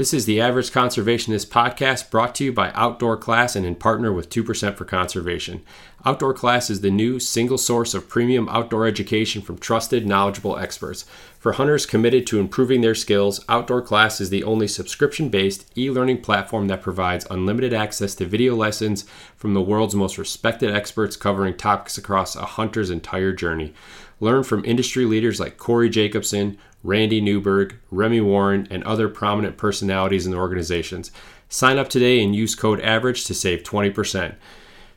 This is the Average Conservationist podcast brought to you by Outdoor Class and in partner with 2% for Conservation. Outdoor Class is the new single source of premium outdoor education from trusted, knowledgeable experts. For hunters committed to improving their skills, Outdoor Class is the only subscription based e learning platform that provides unlimited access to video lessons from the world's most respected experts covering topics across a hunter's entire journey. Learn from industry leaders like Corey Jacobsen, Randy Newberg, Remy Warren, and other prominent personalities in the organizations. Sign up today and use code AVERAGE to save 20%.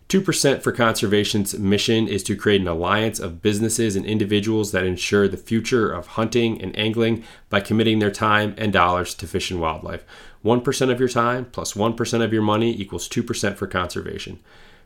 2% for Conservation's mission is to create an alliance of businesses and individuals that ensure the future of hunting and angling by committing their time and dollars to fish and wildlife. 1% of your time plus 1 of your money equals 2% for conservation.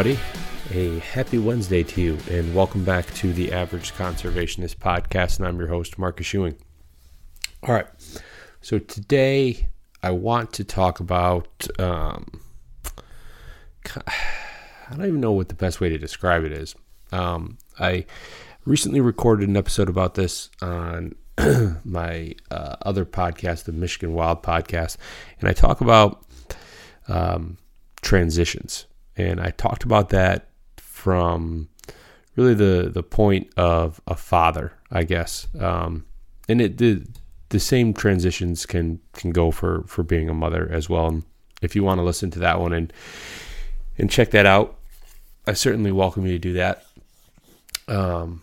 everybody? A happy Wednesday to you, and welcome back to the Average Conservationist Podcast. And I'm your host, Marcus Ewing. All right, so today I want to talk about. Um, I don't even know what the best way to describe it is. Um, I recently recorded an episode about this on my uh, other podcast, the Michigan Wild Podcast, and I talk about um, transitions and I talked about that from really the the point of a father, I guess. Um, and it the the same transitions can can go for for being a mother as well. And if you want to listen to that one and and check that out, I certainly welcome you to do that. Um,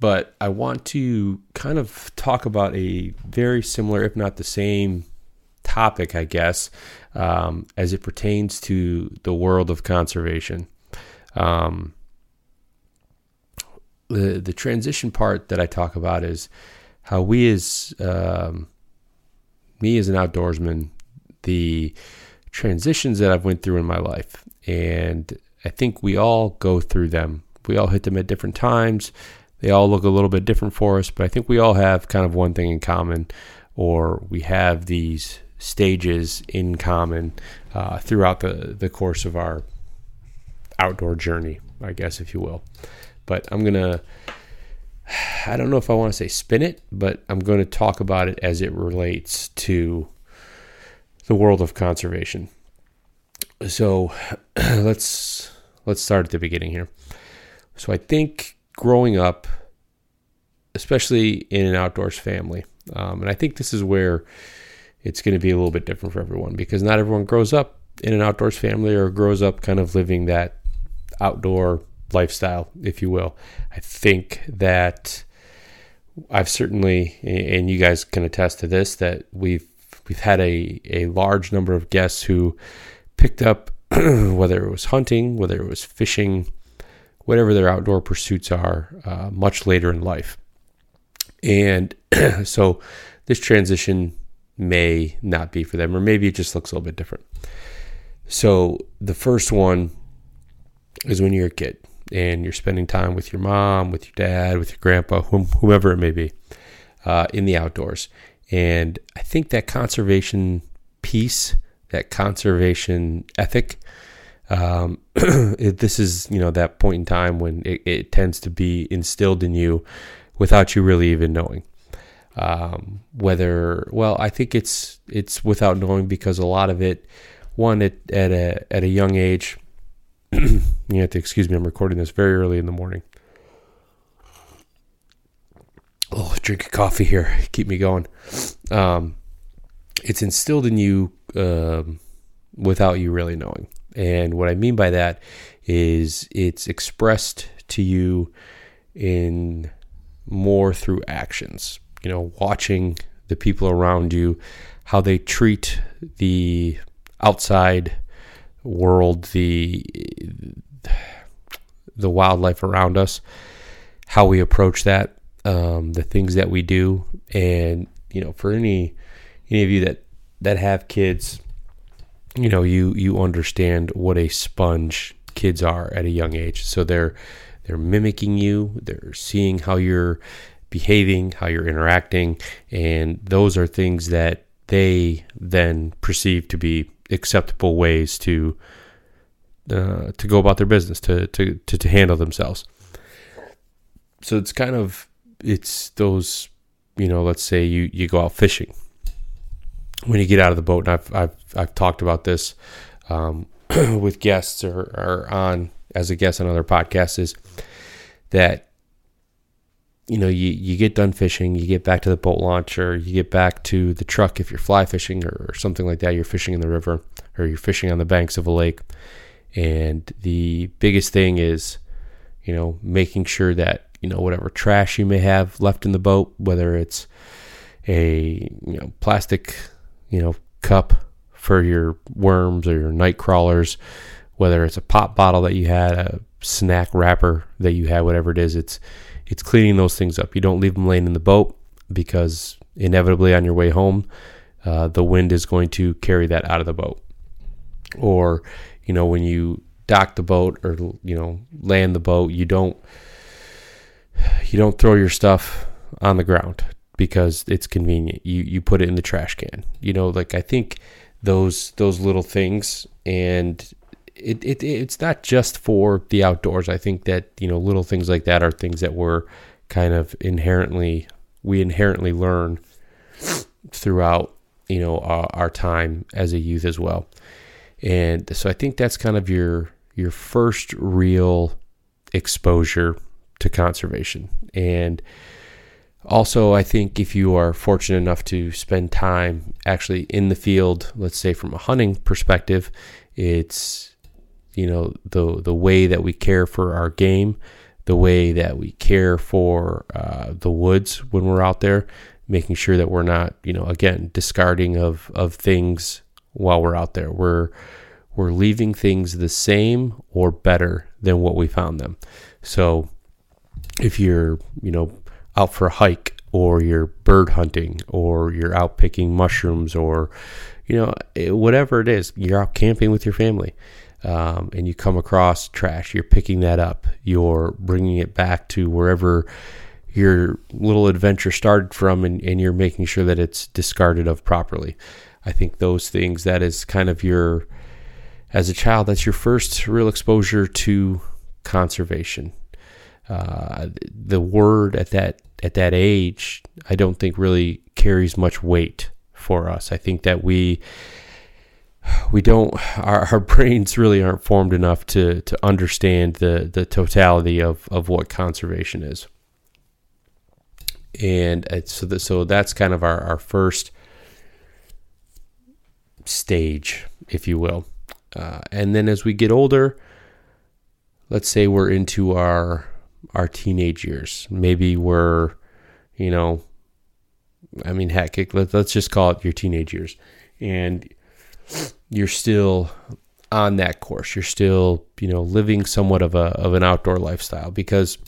but I want to kind of talk about a very similar, if not the same, topic, I guess, um, as it pertains to the world of conservation. Um, the the transition part that I talk about is how we as um, me as an outdoorsman, the transitions that I've went through in my life, and I think we all go through them. We all hit them at different times. They all look a little bit different for us, but I think we all have kind of one thing in common, or we have these stages in common uh, throughout the, the course of our outdoor journey, I guess, if you will. But I'm going to, I don't know if I want to say spin it, but I'm going to talk about it as it relates to the world of conservation. So let's let's start at the beginning here. So I think growing up, especially in an outdoors family, um, and I think this is where it's going to be a little bit different for everyone because not everyone grows up in an outdoors family or grows up kind of living that outdoor lifestyle, if you will. I think that I've certainly, and you guys can attest to this, that we've we've had a, a large number of guests who picked up whether it was hunting, whether it was fishing, whatever their outdoor pursuits are, uh, much later in life. And so this transition may not be for them, or maybe it just looks a little bit different. So the first one is when you're a kid and you're spending time with your mom, with your dad, with your grandpa, whomever it may be, uh, in the outdoors. And I think that conservation piece, that conservation ethic, um, this is you know that point in time when it, it, tends to be instilled in you without you really even knowing. Um, whether well, I think it's it's without knowing because a lot of it, one at, at a at a young age, you have to excuse me. I'm recording this very early in the morning. Oh, drink of coffee here, keep me going. Um, it's instilled in you um, without you really knowing. And what I mean by that is it's expressed to you in more through actions. You know, watching the people around you, how they treat the outside world, the the wildlife around us, how we approach that, um, the things that we do, and you know, for any any of you that that have kids, you know you you understand what a sponge kids are at a young age. So they're they're mimicking you. They're seeing how you're behaving how you're interacting and those are things that they then perceive to be acceptable ways to uh, to go about their business to, to to to handle themselves. So it's kind of it's those you know let's say you you go out fishing. When you get out of the boat, and I've I've I've talked about this um, with guests or, or on as a guest on other podcasts is that you know you you get done fishing, you get back to the boat launch, or you get back to the truck if you're fly fishing or something like that. You're fishing in the river or you're fishing on the banks of a lake, and the biggest thing is you know making sure that you know whatever trash you may have left in the boat, whether it's a you know plastic you know, cup for your worms or your night crawlers, whether it's a pop bottle that you had, a snack wrapper that you had, whatever it is, it's it's cleaning those things up. You don't leave them laying in the boat because inevitably on your way home, uh, the wind is going to carry that out of the boat. Or, you know, when you dock the boat or you know land the boat, you don't you don't throw your stuff on the ground because it's convenient. You you put it in the trash can. You know, like I think those those little things and it, it it's not just for the outdoors. I think that, you know, little things like that are things that we're kind of inherently we inherently learn throughout, you know, our, our time as a youth as well. And so I think that's kind of your your first real exposure to conservation. And also, I think if you are fortunate enough to spend time actually in the field, let's say from a hunting perspective, it's you know the the way that we care for our game, the way that we care for uh, the woods when we're out there, making sure that we're not you know again discarding of of things while we're out there. We're we're leaving things the same or better than what we found them. So if you're you know out for a hike or you're bird hunting or you're out picking mushrooms or you know eh, whatever it is you're out camping with your family um, and you come across trash you're picking that up. You're bringing it back to wherever your little adventure started from and, and you're making sure that it's discarded of properly. I think those things that is kind of your as a child that's your first real exposure to conservation. Uh, the word at that at that age, I don't think really carries much weight for us. I think that we we don't our, our brains really aren't formed enough to to understand the the totality of of what conservation is. And so the, so that's kind of our, our first stage, if you will. Uh, and then as we get older, let's say we're into our our teenage years. Maybe we're, you know, I mean, heck, let, us just call it your teenage years. And you're still on that course. You're still, you know, living somewhat of a of an outdoor lifestyle because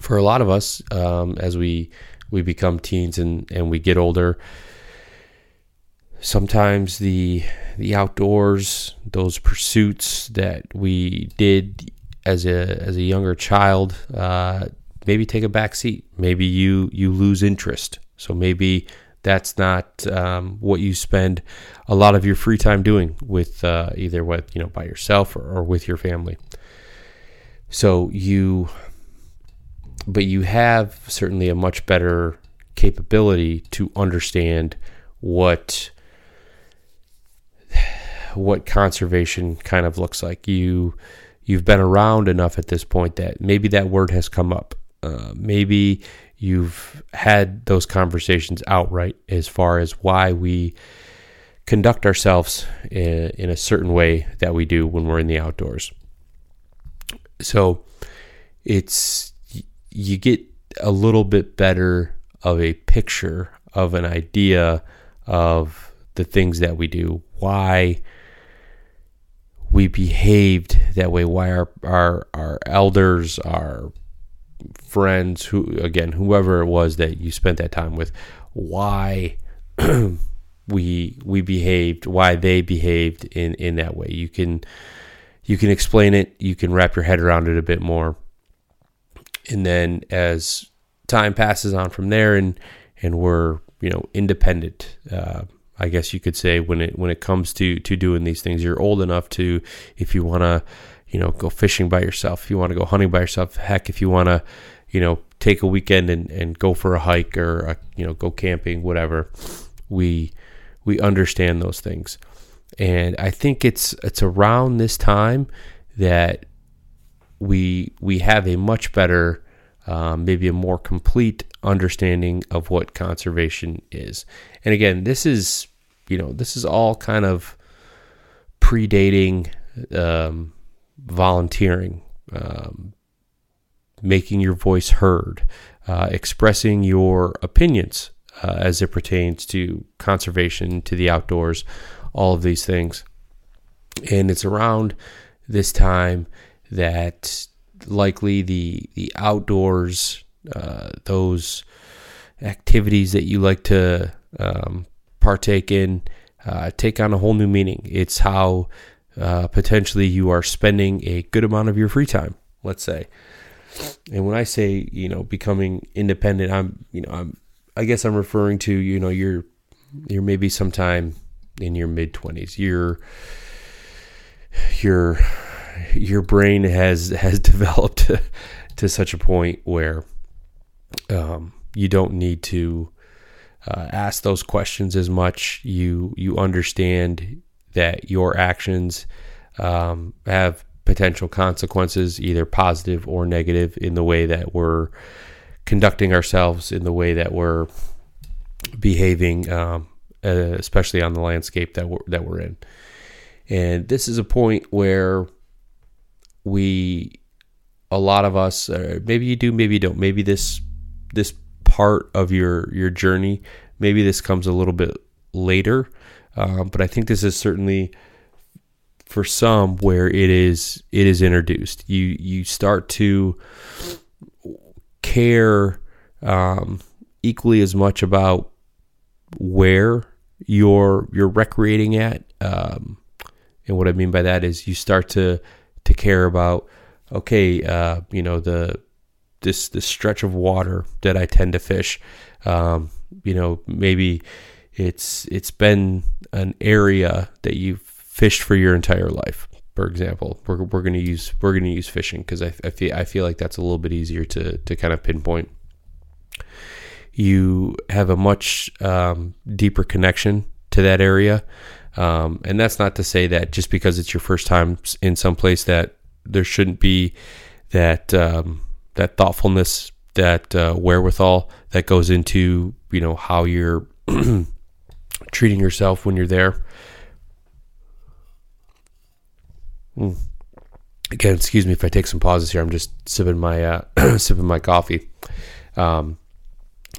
for a lot of us, um, as we we become teens and and we get older, sometimes the the outdoors, those pursuits that we did as a as a younger child, uh, maybe take a back seat. Maybe you you lose interest. So maybe that's not um, what you spend a lot of your free time doing with uh, either with you know by yourself or, or with your family. So you, but you have certainly a much better capability to understand what what conservation kind of looks like. You you've been around enough at this point that maybe that word has come up. Uh, maybe you've had those conversations outright as far as why we conduct ourselves in, in a certain way that we do when we're in the outdoors. So it's you get a little bit better of a picture of an idea of the things that we do, why we behaved that way, why our our our elders, our friends, who again, whoever it was that you spent that time with, why we we behaved, why they behaved in in that way. You can you can explain it, you can wrap your head around it a bit more, and then as time passes on from there, and and we're you know independent. Uh, I guess you could say when it when it comes to to doing these things, you're old enough to if you want to, you know, go fishing by yourself, if you want to go hunting by yourself, heck, if you want to, you know, take a weekend and, and go for a hike or a, you know go camping, whatever, we we understand those things, and I think it's it's around this time that we we have a much better um, maybe a more complete understanding of what conservation is. And again, this is you know this is all kind of predating um, volunteering, um, making your voice heard, uh, expressing your opinions uh, as it pertains to conservation, to the outdoors, all of these things. And it's around this time that likely the the outdoors, uh, those activities that you like to um, partake in, uh, take on a whole new meaning. It's how uh, potentially you are spending a good amount of your free time. Let's say, and when I say you know becoming independent, I'm you know I'm I guess I'm referring to you know you're you're maybe sometime in your mid twenties. You're you're your brain has has developed to, to such a point where um, you don't need to uh, ask those questions as much. You you understand that your actions um, have potential consequences, either positive or negative, in the way that we're conducting ourselves, in the way that we're behaving, um, uh, especially on the landscape that we're that we're in. And this is a point where we a lot of us uh, maybe you do maybe you don't maybe this this part of your your journey maybe this comes a little bit later um, but i think this is certainly for some where it is it is introduced. You you start to care um, equally as much about where you're you're recreating at. Um, and what i mean by that is you start to to care about okay uh, you know the this this stretch of water that I tend to fish. Um, you know maybe it's it's been an area that you've fished for your entire life. For example we're, we're going to use we're going to use fishing because I, I feel I feel like that's a little bit easier to to kind of pinpoint. You have a much um, deeper connection to that area. Um, and that's not to say that just because it's your first time in some place that there shouldn't be that um, that thoughtfulness, that uh, wherewithal that goes into you know how you're treating yourself when you're there. Mm. Again, excuse me if I take some pauses here. I'm just sipping my uh, sipping my coffee, um,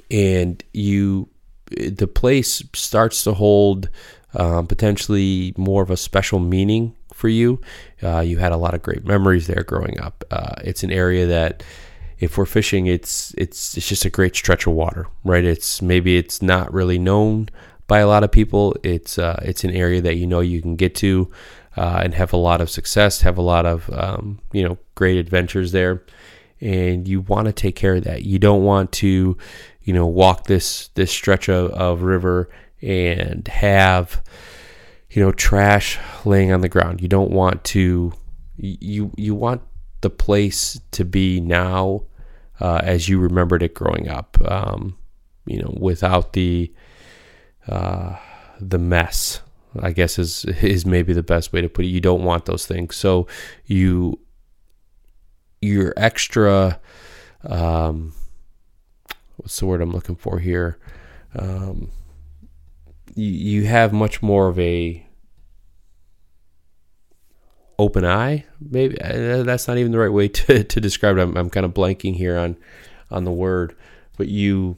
and you the place starts to hold um, potentially more of a special meaning for you. Uh, you had a lot of great memories there growing up. Uh, it's an area that, if we're fishing, it's it's it's just a great stretch of water, right? It's maybe it's not really known by a lot of people. It's uh, it's an area that you know you can get to uh, and have a lot of success, have a lot of um, you know great adventures there, and you want to take care of that. You don't want to you know walk this this stretch of, of river and have you know trash laying on the ground. You don't want to you you want the place to be now uh, as you remembered it growing up. Um, you know, without the the mess. I guess is is maybe the best way to put it. You don't want those things, so you you're extra. Um, what's the word I'm looking for here? Um, you, you have much more of a open eye. Maybe uh, that's not even the right way to, to describe it. I'm, I'm kind of blanking here on on the word, but you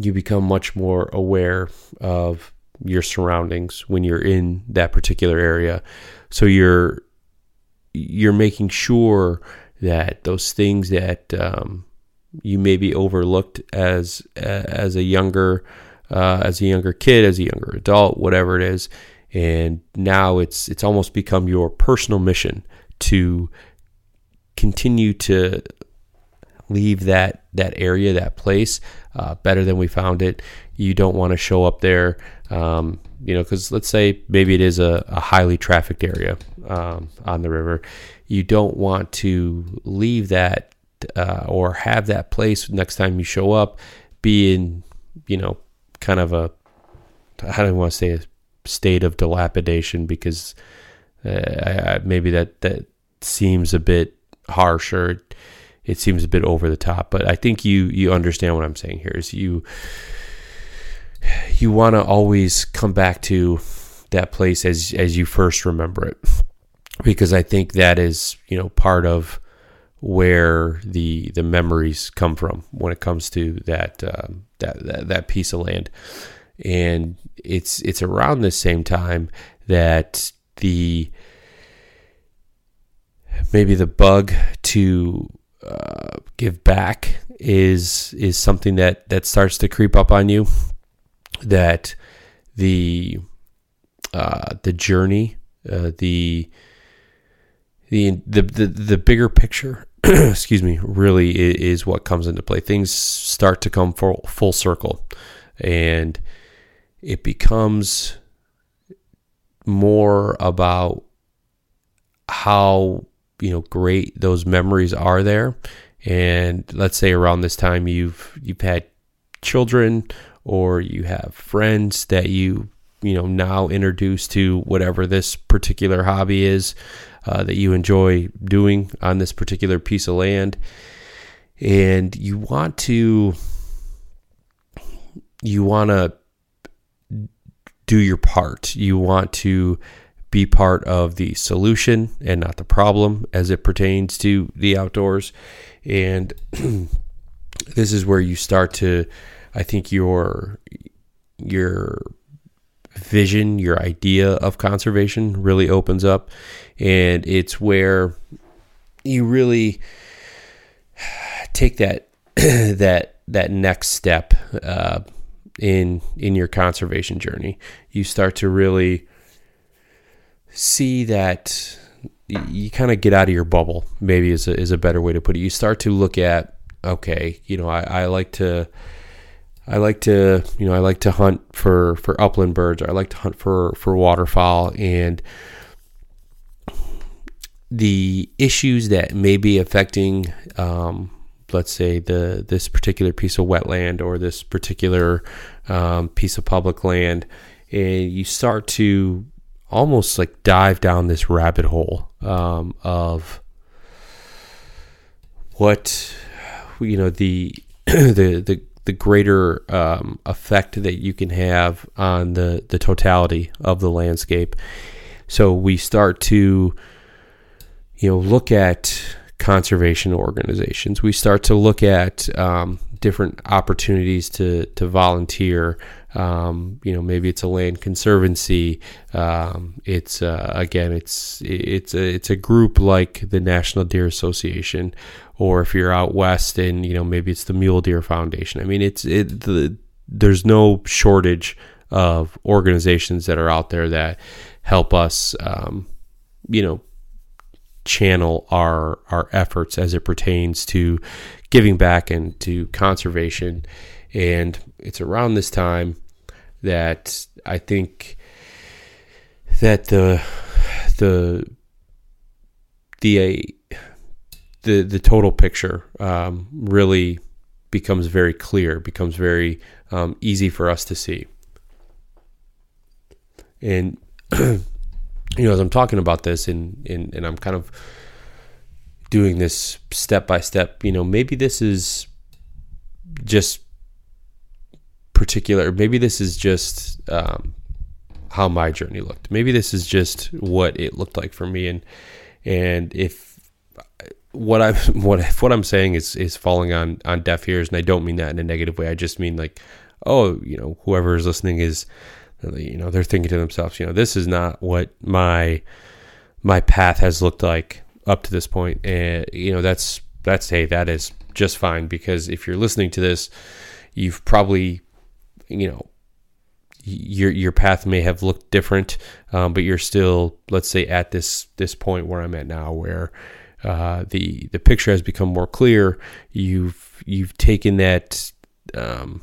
you become much more aware of your surroundings when you're in that particular area. So you're you're making sure that those things that um, you maybe overlooked as as a younger uh, as a younger kid, as a younger adult, whatever it is, and now it's it's almost become your personal mission to continue to leave that that area, that place, uh, better than we found it. You don't want to show up there, um, you know, because let's say maybe it is a, a highly trafficked area um, on the river. You don't want to leave that uh, or have that place next time you show up be in, you know, kind of a I don't want to say a state of dilapidation because uh, I, maybe that that seems a bit harsh or it seems a bit over the top. But I think you you understand what I'm saying here is you you want to always come back to that place as as you first remember it because I think that is you know part of where the the memories come from when it comes to that um, that, that that piece of land and it's it's around the same time that the maybe the bug to give back is is something that that starts to creep up on you that the uh, the journey uh, the the the the, the bigger picture excuse me really is, is, what comes into play. Things start to come full full circle and it becomes more about how you know great those memories are there and let's say around this time you've you've had children or you have friends that you you know now introduce to whatever this particular hobby is uh, that you enjoy doing on this particular piece of land and you want to you want to do your part. You want to be part of the solution and not the problem as it pertains to the outdoors. And this is where you start to, I think, your your vision, your idea of conservation really opens up, and it's where you really take that that that next step. Uh, in in your conservation journey. You start to really see that you kind of get out of your bubble. Maybe is a, is a better way to put it. You start to look at okay, you know, I, I like to. I like to, you know, I like to hunt for, for upland birds. I like to hunt for, for waterfowl and the issues that may be affecting um, let's say the this particular piece of wetland or this particular um, piece of public land, and you start to almost like dive down this rabbit hole um, of what you know the the the the greater um, effect that you can have on the the totality of the landscape. So we start to you know look at conservation organizations. We start to look at um, different opportunities to to volunteer. Um, you know, maybe it's a land conservancy. Um, it's uh, again, it's it's a it's a group like the National Deer Association, or if you're out west and you know maybe it's the Mule Deer Foundation. I mean, it's it the there's no shortage of organizations that are out there that help us, um, you know, channel our our efforts as it pertains to giving back and to conservation. And it's around this time that I think that the the the the the total picture um, really becomes very clear, becomes very um, easy for us to see. And you know, as I'm talking about this, and and, and I'm kind of doing this step by step, you know, maybe this is just particular. Maybe this is just um, how my journey looked. Maybe this is just what it looked like for me. And and if what I'm what if what I'm saying is is falling on on deaf ears, and I don't mean that in a negative way. I just mean like, oh, you know, whoever is listening is, you know, they're thinking to themselves, you know, this is not what my my path has looked like up to this point, and you know, that's that's hey, that is just fine because if you're listening to this, you've probably, you know, your your path may have looked different, um, but you're still, let's say, at this this point where I'm at now, where uh, the the picture has become more clear. You've you've taken that um,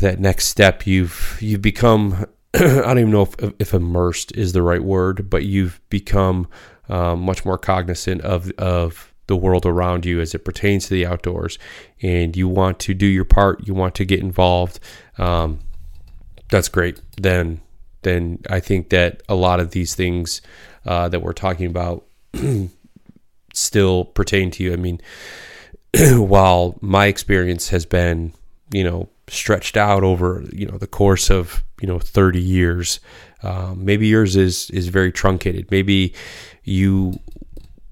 that next step. You've you've become I don't even know if, if immersed is the right word, but you've become um, much more cognizant of of the world around you as it pertains to the outdoors, and you want to do your part. You want to get involved. Um, that's great. Then then I think that a lot of these things uh, that we're talking about still pertain to you. I mean, while my experience has been, you know, stretched out over, you know, the course of, you know, 30 years, um, maybe yours is is very truncated. Maybe you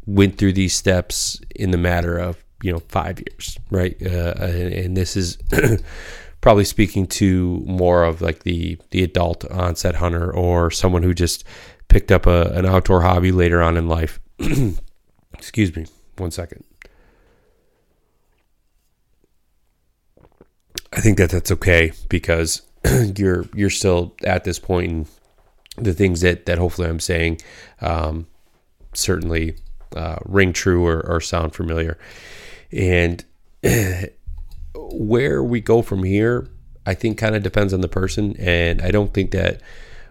went through these steps in the matter of, you know, five years, right? Uh, and, and this is probably speaking to more of like the the adult onset hunter or someone who just picked up a, an outdoor hobby later on in life. Excuse me, one second. I think that that's okay because you're you're still at this point, and the things that that hopefully I'm saying um, certainly uh, ring true or, or sound familiar, and where we go from here, I think kind of depends on the person. And I don't think that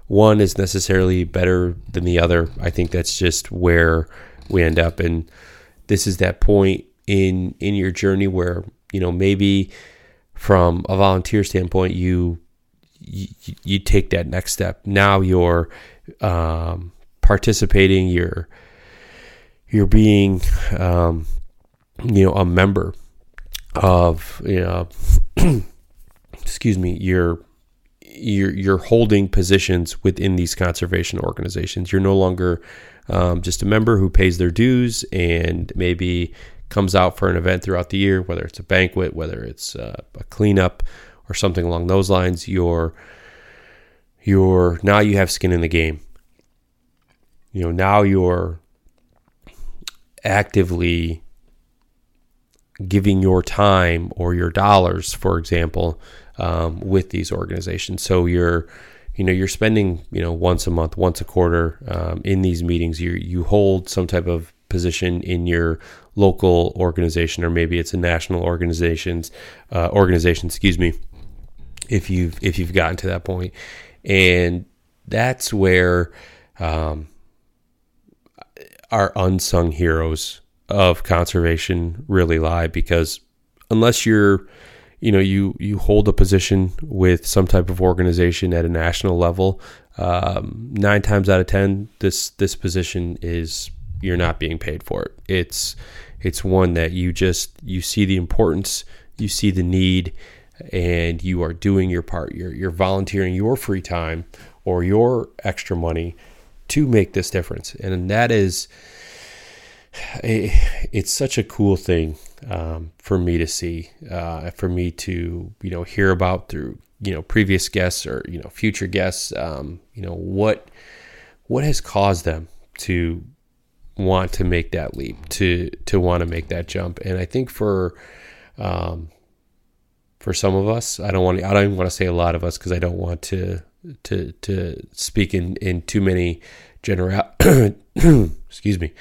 one is necessarily better than the other. I think that's just where we end up. And this is that point in in your journey where, you know, maybe from a volunteer standpoint, you you, you take that next step. Now you're um, participating. You're you're being um, you know a member of you know excuse me you're you're you're holding positions within these conservation organizations you're no longer um, just a member who pays their dues and maybe comes out for an event throughout the year whether it's a banquet whether it's uh, a cleanup or something along those lines you're you're now you have skin in the game you know now you're actively giving your time or your dollars, for example, um, with these organizations. So you're, you know, you're spending, you know, once a month, once a quarter um, in these meetings. You you hold some type of position in your local organization, or maybe it's a national organizations uh, organization. Excuse me. If you've if you've gotten to that point, and that's where um, our unsung heroes of conservation really lie because unless you're you know you you hold a position with some type of organization at a national level um, nine times out of ten this this position is you're not being paid for it it's it's one that you just you see the importance you see the need and you are doing your part you're you're volunteering your free time or your extra money to make this difference and that is it's such a cool thing um, for me to see, uh, for me to you know hear about through you know previous guests or you know future guests. Um, you know what what has caused them to want to make that leap, to to want to make that jump, and I think for um, for some of us. I don't want to, I don't want to say a lot of us because I don't want to to to speak in in too many general excuse me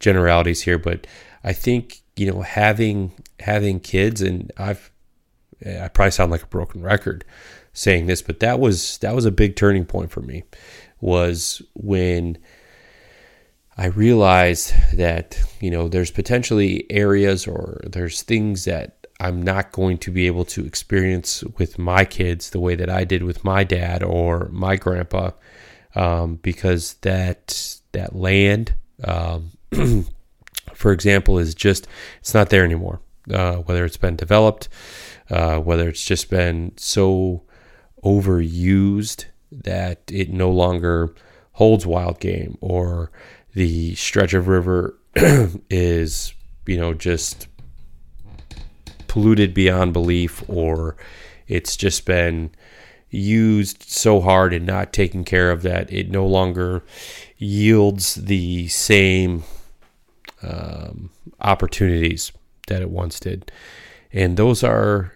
generalities here, but I think you know having having kids and I've I probably sound like a broken record saying this, but that was that was a big turning point for me was when I realized that you know there's potentially areas or there's things that I'm not going to be able to experience with my kids the way that I did with my dad or my grandpa, um, because that that land, um, for example, is just it's not there anymore. Uh, whether it's been developed, uh, whether it's just been so overused that it no longer holds wild game, or the stretch of river is you know just polluted beyond belief or it's just been used so hard and not taken care of that it no longer yields the same um, opportunities that it once did. And those are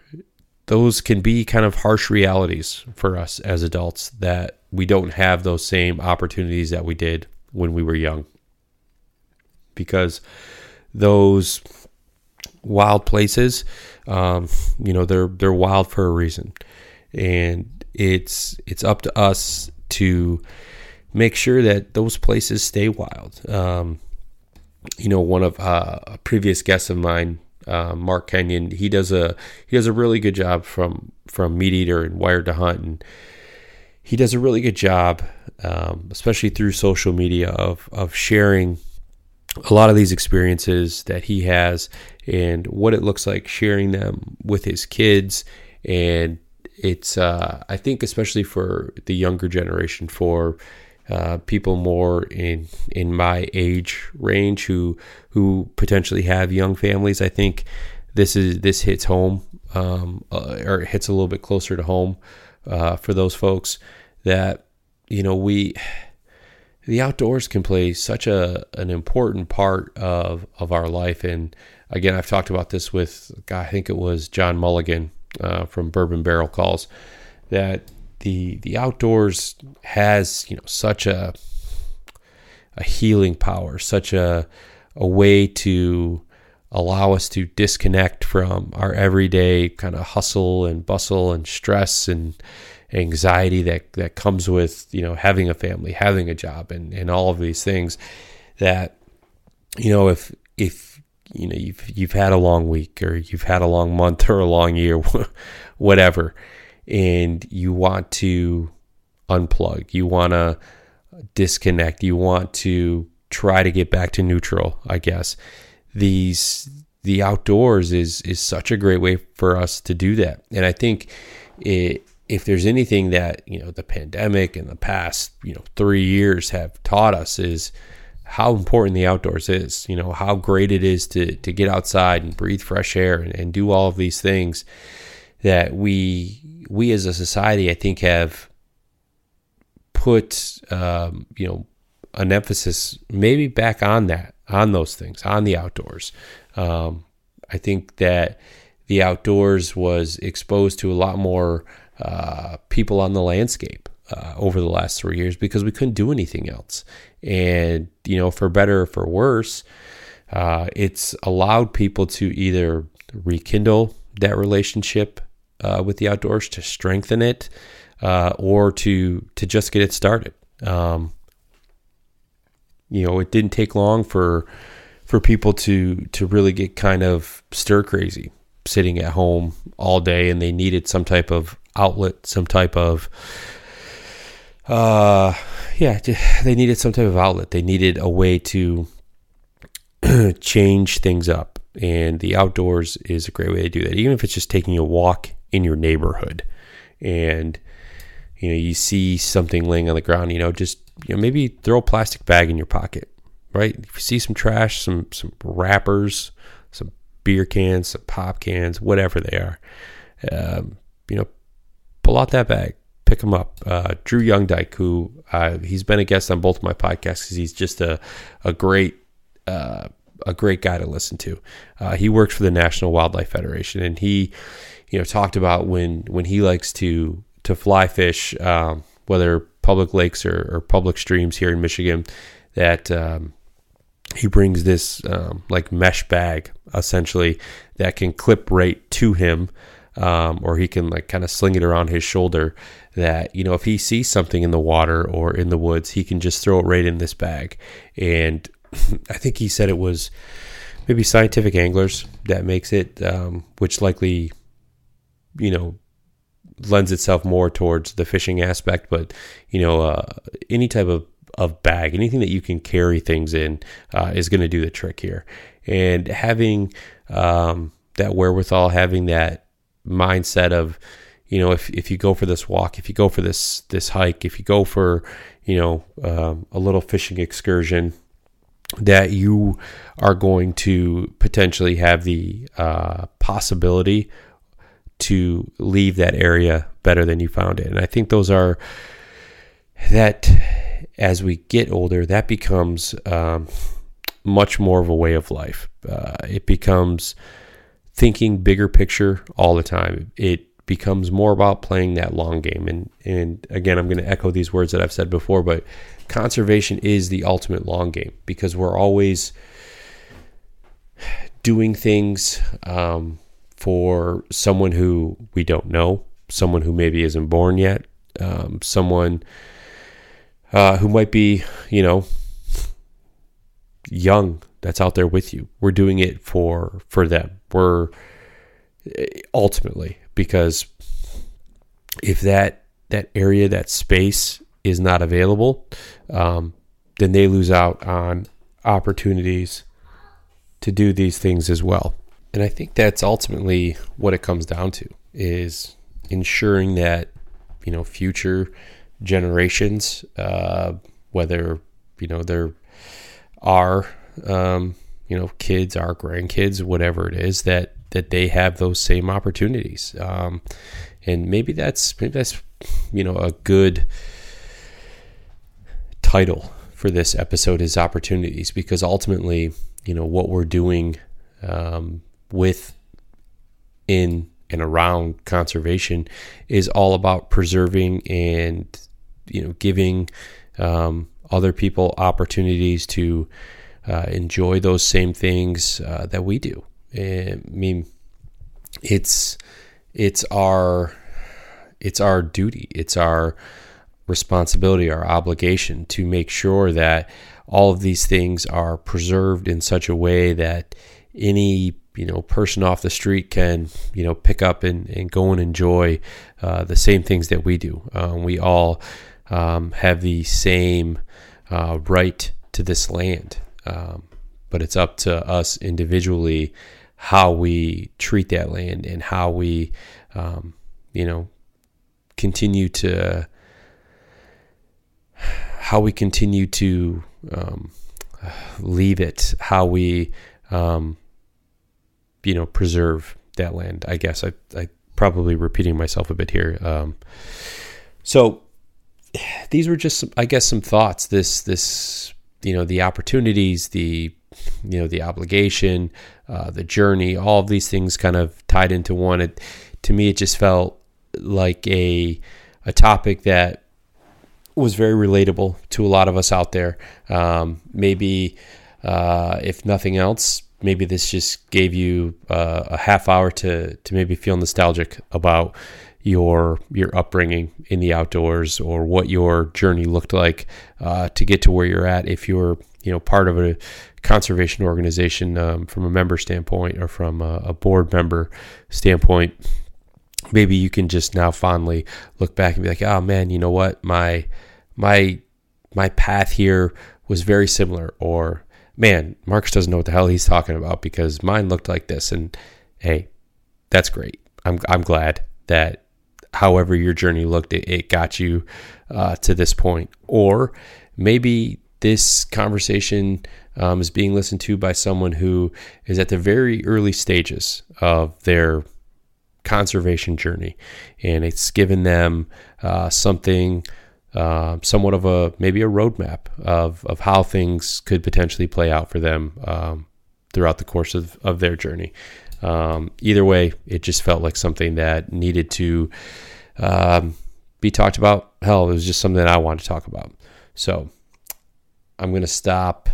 those can be kind of harsh realities for us as adults that we don't have those same opportunities that we did when we were young. Because those wild places. Um, you know, they're they're wild for a reason, and it's it's up to us to make sure that those places stay wild. Um, you know, one of uh, a previous guests of mine, uh, Mark Kenyon, he does a he does a really good job from from MeatEater and Wired to Hunt, and he does a really good job, um, especially through social media, of of sharing a lot of these experiences that he has and what it looks like sharing them with his kids. And it's uh, i think especially for the younger generation for uh, people more in in my age range who who potentially have young families i think this is this hits home um, uh, or hits a little bit closer to home uh, for those folks that you know we the outdoors can play such a an important part of of our life. And again, I've talked about this with I think it was John Mulligan uh, from Bourbon Barrel Calls that the the outdoors has you know such a a healing power, such a a way to allow us to disconnect from our everyday kind of hustle and bustle and stress and anxiety that that comes with you know having a family, having a job, and and all of these things that you know if if you know you've you've had a long week or you've had a long month or a long year, whatever, and you want to unplug, you want to disconnect, you want to try to get back to neutral, I guess. These the outdoors is is such a great way for us to do that. And I think it if there's anything that you know the pandemic and the past you know three years have taught us is how important the outdoors is you know how great it is to to get outside and breathe fresh air and, and do all of these things that we we as a society i think have put um, you know an emphasis maybe back on that on those things on the outdoors um, i think that the outdoors was exposed to a lot more uh, people on the landscape uh, over the last three years because we couldn't do anything else. And, you know, for better or for worse, uh, it's allowed people to either rekindle that relationship uh, with the outdoors, to strengthen it, uh, or to to just get it started. Um, you know, it didn't take long for for people to to really get kind of stir crazy sitting at home all day and they needed some type of outlet, some type of uh yeah, they needed some type of outlet. They needed a way to change things up. And the outdoors is a great way to do that. Even if it's just taking a walk in your neighborhood and you know, you see something laying on the ground, you know, just you know, maybe throw a plastic bag in your pocket, right? If you see some trash, some some wrappers, some beer cans, some pop cans, whatever they are, um, you know, pull out that bag, pick him up. Uh, Drew YoungeDyke, who uh, he's been a guest on both of my podcasts because he's just a a great uh, a great guy to listen to. Uh, he works for the National Wildlife Federation, and he you know, talked about when when he likes to to fly fish, um, whether public lakes or, or, public streams here in Michigan, that um, he brings this um, like mesh bag essentially that can clip right to him. Um, or he can like kind of sling it around his shoulder that you know if he sees something in the water or in the woods he can just throw it right in this bag and i think he said it was maybe scientific anglers that makes it um, which likely you know lends itself more towards the fishing aspect but you know uh, any type of of bag anything that you can carry things in uh, is going to do the trick here. And having um, that wherewithal having that mindset of you know if, if you go for this walk if you go for this this hike if you go for you know um, a little fishing excursion that you are going to potentially have the uh, possibility to leave that area better than you found it and i think those are that as we get older that becomes um, much more of a way of life uh, it becomes thinking bigger picture all the time. It becomes more about playing that long game. And and again, I'm going to echo these words that I've said before, but conservation is the ultimate long game because we're always doing things um, for someone who we don't know, someone who maybe isn't born yet, um, someone uh, who might be, you know, young that's out there with you. We're doing it for for them. We're ultimately because if that that area that space is not available, um, then they lose out on opportunities to do these things as well. And I think that's ultimately what it comes down to is ensuring that you know future generations, uh, whether you know there are um, you know, kids, our grandkids, whatever it is, that that they have those same opportunities. Um, and maybe that's maybe that's you know a good title for this episode is opportunities because ultimately you know what we're doing um, with in and around conservation is all about preserving and you know giving um, other people opportunities to uh, enjoy those same things uh, that we do. And, I mean, it's it's our it's our duty, it's our responsibility, our obligation to make sure that all of these things are preserved in such a way that any you know person off the street can you know pick up and, and go and enjoy uh, the same things that we do. Um, we all um, have the same uh, right to this land. Um, but it's up to us individually how we treat that land and how we, um, you know, continue to how we continue to um, leave it, how we, um, you know, preserve that land. I guess I, I probably repeating myself a bit here. Um, so these were just, some, I guess, some thoughts. This this you know the opportunities, the you know the obligation, uh, the journey, all of these things kind of tied into one. It, to me, it just felt like a a topic that was very relatable to a lot of us out there. Um, maybe uh, if nothing else, maybe this just gave you uh, a half hour to to maybe feel nostalgic about your your upbringing in the outdoors or what your journey looked like uh, to get to where you're at if you're you know part of a conservation organization um, from a member standpoint or from a, a, board member standpoint. Maybe you can just now fondly look back and be like oh man you know what? My my my path here was very similar or man marcus doesn't know what the hell he's talking about because mine looked like this and hey that's great i'm, I'm glad that however your journey looked, it, it got you uh, to this point. Or maybe this conversation um, is being listened to by someone who is at the very early stages of their conservation journey, and it's given them uh, something. Uh, somewhat of a maybe a roadmap of, of how things could potentially play out for them um, throughout the course of, of their journey. Um, either way, it just felt like something that needed to um, be talked about. Hell, it was just something that I wanted to talk about. So I'm going to stop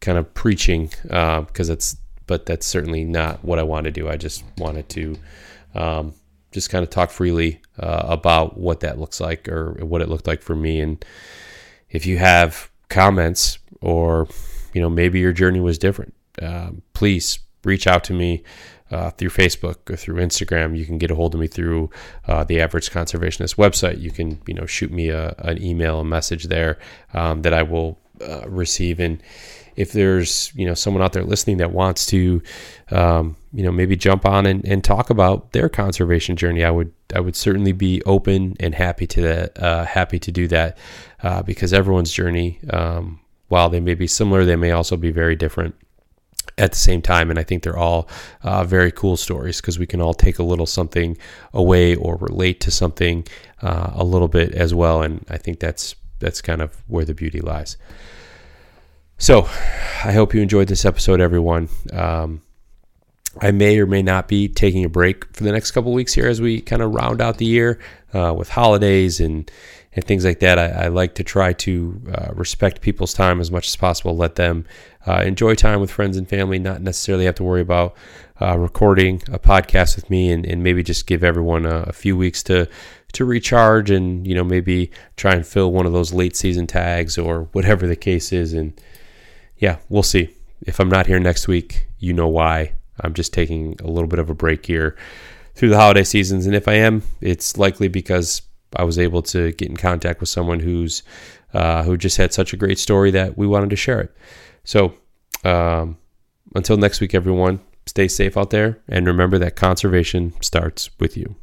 kind of preaching because uh, it's, but that's certainly not what I want to do. I just wanted to um, just kind of talk freely uh, about what that looks like or what it looked like for me. And if you have comments or, you know, maybe your journey was different, uh, please reach out to me. Uh, through Facebook or through Instagram. You can get a hold of me through uh, the Average Conservationist website. You can, you know, shoot me a, an email, a message there um, that I will uh, receive. And if there's, you know, someone out there listening that wants to, um, you know, maybe jump on and, and, talk about their conservation journey, I would, I would certainly be open and happy to that, uh, happy to do that uh, because everyone's journey, um, while they may be similar, they may also be very different at the same time. And I think they're all uh, very cool stories because we can all take a little something away or relate to something uh, a little bit as well. And I think that's that's kind of where the beauty lies. So I hope you enjoyed this episode, everyone. Um, I may or may not be taking a break for the next couple weeks here as we kind of round out the year uh, with holidays and and things like that. I, I like to try to uh, respect people's time as much as possible, let them uh, enjoy time with friends and family, not necessarily have to worry about uh, recording a podcast with me, and, and maybe just give everyone a, a, few weeks to to recharge and you know maybe try and fill one of those late season tags or whatever the case is. And yeah, we'll see. If I'm not here next week, you know why. I'm just taking a little bit of a break here through the holiday seasons, and if I am, it's likely because I was able to get in contact with someone who's uh, who just had such a great story that we wanted to share it. So um, until next week, everyone, stay safe out there and remember that conservation starts with you.